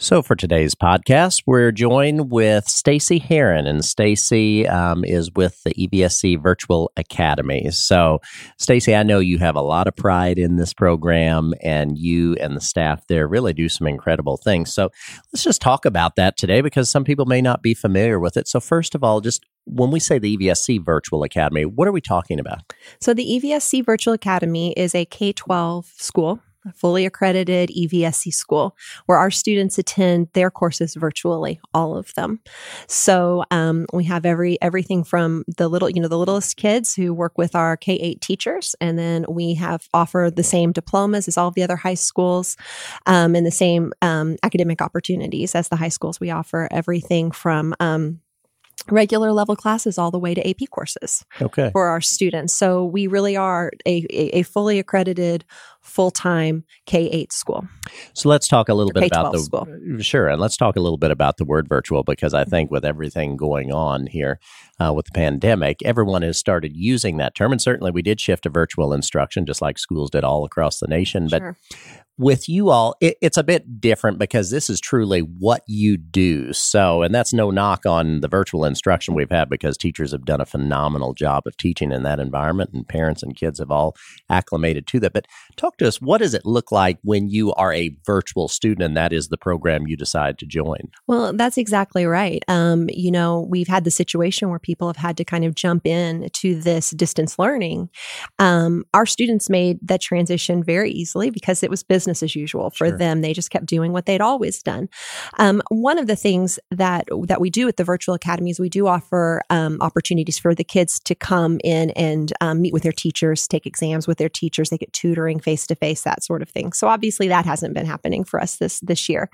So for today's podcast, we're joined with Stacy Heron, and Stacy um, is with the EVSC Virtual Academy. So, Stacy, I know you have a lot of pride in this program, and you and the staff there really do some incredible things. So, let's just talk about that today because some people may not be familiar with it. So, first of all, just when we say the EVSC Virtual Academy, what are we talking about? So, the EVSC Virtual Academy is a K 12 school fully accredited EVSC school where our students attend their courses virtually, all of them. So um, we have every everything from the little, you know, the littlest kids who work with our K eight teachers, and then we have offer the same diplomas as all the other high schools, um, and the same um, academic opportunities as the high schools. We offer everything from um, regular level classes all the way to AP courses okay. for our students. So we really are a, a, a fully accredited full time K 8 school. So let's talk a little bit about the school. Sure. And let's talk a little bit about the word virtual because I think with everything going on here uh, with the pandemic, everyone has started using that term. And certainly we did shift to virtual instruction, just like schools did all across the nation. But Sure. with you all, it, it's a bit different because this is truly what you do. So, and that's no knock on the virtual instruction we've had because teachers have done a phenomenal job of teaching in that environment and parents and kids have all acclimated to that. But talk to us, what does it look like when you are a virtual student and that is the program you decide to join? Well, that's exactly right. Um, you know, we've had the situation where people have had to kind of jump in to this distance learning. Um, our students made that transition very easily because it was business as usual for Sure. them. They just kept doing what they'd always done. Um, one of the things that that we do at the virtual academies, we do offer um, opportunities for the kids to come in and um, meet with their teachers, take exams with their teachers. They get tutoring face to face, that sort of thing. So obviously, that hasn't been happening for us this this year.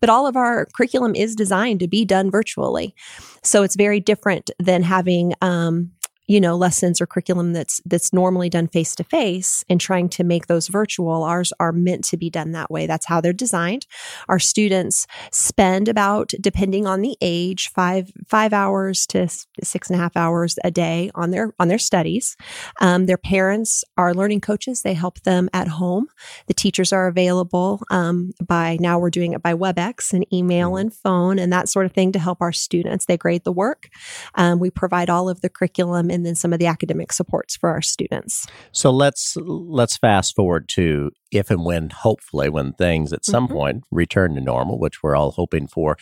But all of our curriculum is designed to be done virtually, so it's very different than having. Um, you know lessons or curriculum that's that's normally done face to face and trying to make those virtual ours are meant to be done that way. That's how they're designed. Our students spend about depending on the age five five hours to six and a half hours a day on their on their studies. Um, their parents are learning coaches. They help them at home. The teachers are available um, by now we're doing it by webex and email and phone and that sort of thing to help our students. They grade the work. Um, we provide all of the curriculum and then some of the academic supports for our students. So let's let's fast forward to if and when hopefully when things at some Mhm. point return to normal, which we're all hoping for.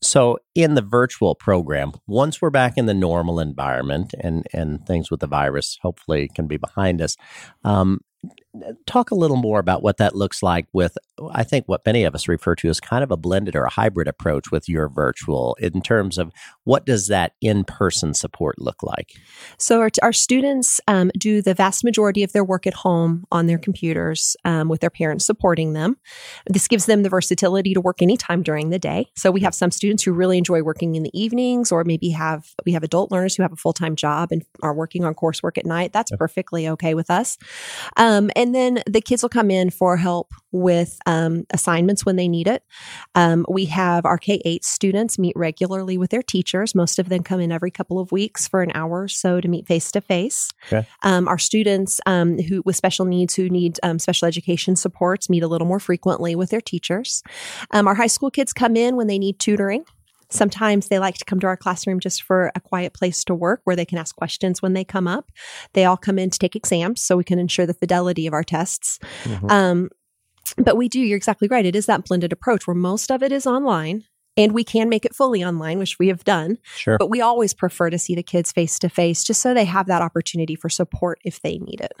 So in the virtual program, once we're back in the normal environment and and things with the virus hopefully can be behind us, um, talk a little more about what that looks like with I think what many of us refer to as kind of a blended or a hybrid approach with your virtual in terms of what does that in-person support look like? So our, our students um, do the vast majority of their work at home on their computers um, with their parents supporting them. This gives them the versatility to work anytime during the day. So we have some students who really enjoy working in the evenings, or maybe have we have adult learners who have a full time job and are working on coursework at night. That's perfectly okay with us. Um, and then the kids will come in for help with um, assignments when they need it. Um, we have our K 8 students meet regularly with their teachers. Most of them come in every couple of weeks for an hour or so to meet face to face. Our students um, who with special needs who need um, special education supports meet a little more frequently with their teachers. Um, our high school kids come in when they need tutoring. Sometimes they like to come to our classroom just for a quiet place to work where they can ask questions when they come up. They all come in to take exams so we can ensure the fidelity of our tests. Mhm. Um, but we do, you're exactly right. It is that blended approach where most of it is online and we can make it fully online, which we have done. Sure. But we always prefer to see the kids face to face just so they have that opportunity for support if they need it.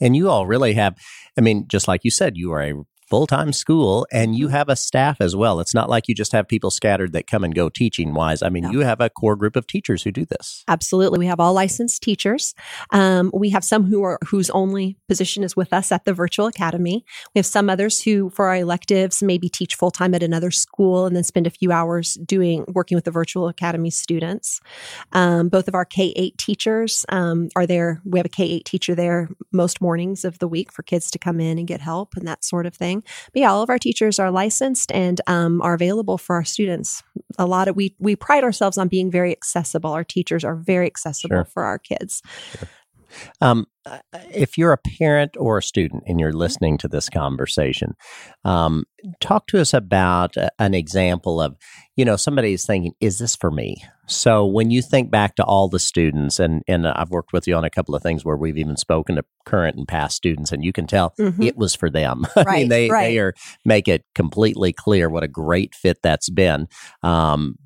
And you all really have, I mean, just like you said, you are a full time school and you have a staff as well. It's not like you just have people scattered that come and go teaching wise. I mean, No. you have a core group of teachers who do this. Absolutely. We have all licensed teachers. Um, we have some who are whose only position is with us at the virtual academy. We have some others who, for our electives, maybe teach full time at another school and then spend a few hours doing working with the virtual academy students. Um, both of our K eight teachers um, are there. We have a K eight teacher there most mornings of the week for kids to come in and get help and that sort of thing. But yeah, all of our teachers are licensed and um, are available for our students. A lot of we we pride ourselves on being very accessible. Our teachers are very accessible Sure. for our kids. Um, if you're a parent or a student and you're listening to this conversation, um, talk to us about an example of, you know, somebody is thinking, is this for me? So when you think back to all the students, and, and I've worked with you on a couple of things where we've even spoken to current and past students, and you can tell mm-hmm. it was for them. Right, I mean, they, right. they are make it completely clear what a great fit that's been. Um,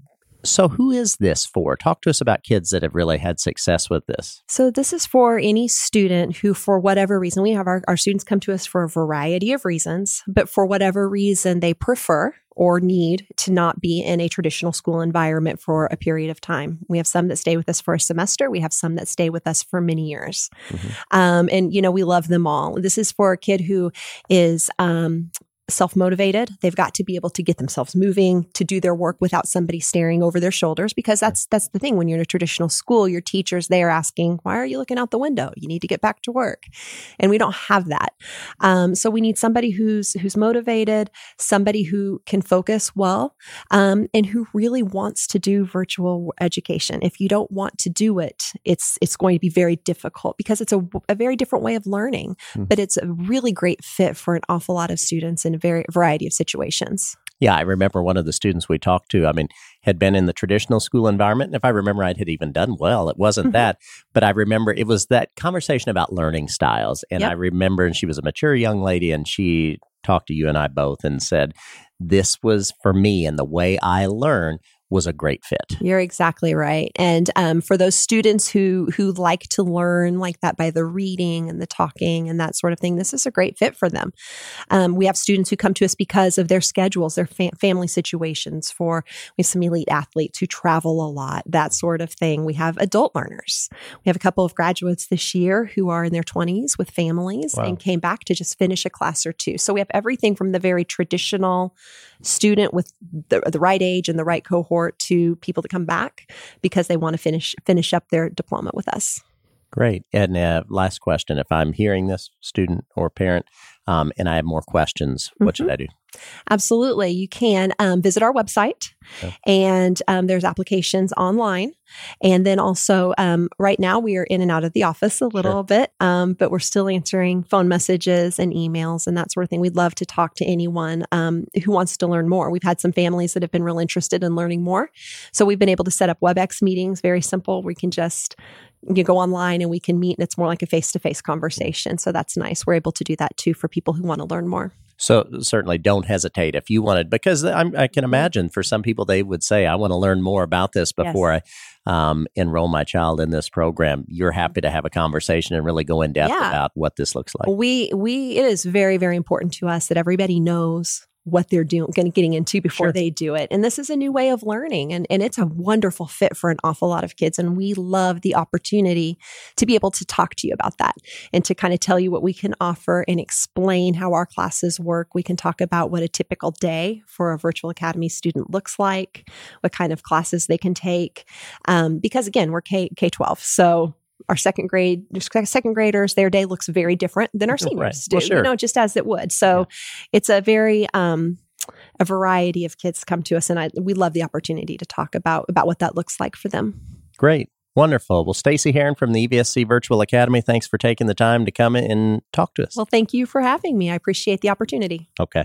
so, who is this for? Talk to us about kids that have really had success with this. So, this is for any student who, for whatever reason, we have our, our students come to us for a variety of reasons, but for whatever reason they prefer or need to not be in a traditional school environment for a period of time. We have some that stay with us for a semester. We have some that stay with us for many years. Mm-hmm. Um, and, you know, we love them all. This is for a kid who is um, self motivated. They've got to be able to get themselves moving to do their work without somebody staring over their shoulders because that's that's the thing when you're in a traditional school, your teachers they are asking, "Why are you looking out the window? You need to get back to work." And we don't have that. Um, so we need somebody who's who's motivated, somebody who can focus well, um, and who really wants to do virtual education. If you don't want to do it, it's it's going to be very difficult because it's a, a very different way of learning, mm-hmm. but it's a really great fit for an awful lot of students in very variety of situations. Yeah, I remember one of the students we talked to, I mean, had been in the traditional school environment. And if I remember, I had even done well. It wasn't mm-hmm. that, but I remember it was that conversation about learning styles. And yep. I remember, and she was a mature young lady, and she talked to you and I both and said, This was for me, and the way I learn was a great fit. You're exactly right. And um, for those students who who like to learn like that by the reading and the talking and that sort of thing, this is a great fit for them. Um, we have students who come to us because of their schedules, their fa- family situations. For we have some elite athletes who travel a lot, that sort of thing. We have adult learners. We have a couple of graduates this year who are in their 20s with families wow. and came back to just finish a class or two. So we have everything from the very traditional student with the, the right age and the right cohort to people to come back because they want to finish finish up their diploma with us. Great. And uh, last question: If I'm hearing this student or parent, um, and I have more questions, what mm-hmm. should I do? Absolutely. You can um, visit our website, okay. and um, there's applications online. And then also, um, right now, we are in and out of the office a little sure. bit, um, but we're still answering phone messages and emails and that sort of thing. We'd love to talk to anyone um, who wants to learn more. We've had some families that have been real interested in learning more. So we've been able to set up WebEx meetings, very simple. We can just you go online and we can meet and it's more like a face-to-face conversation so that's nice we're able to do that too for people who want to learn more so certainly don't hesitate if you wanted, because I'm, i can mm-hmm. imagine for some people they would say, "I want to learn more about this before yes. I um, enroll my child in this program." You're happy to have a conversation and really go in depth yeah. about what this looks like. We we it is very very important to us that everybody knows what they're doing getting into before sure. they do it and this is a new way of learning and, and it's a wonderful fit for an awful lot of kids and we love the opportunity to be able to talk to you about that and to kind of tell you what we can offer and explain how our classes work we can talk about what a typical day for a virtual academy student looks like what kind of classes they can take um, because again we're K, K-12 so our second grade second graders their day looks very different than our seniors right. do well, sure. you know just as it would so yeah. it's a very um, a variety of kids come to us and I, we love the opportunity to talk about about what that looks like for them great Wonderful. Well, Stacy Heron from the EVSC Virtual Academy, thanks for taking the time to come and talk to us. Well, thank you for having me. I appreciate the opportunity. Okay.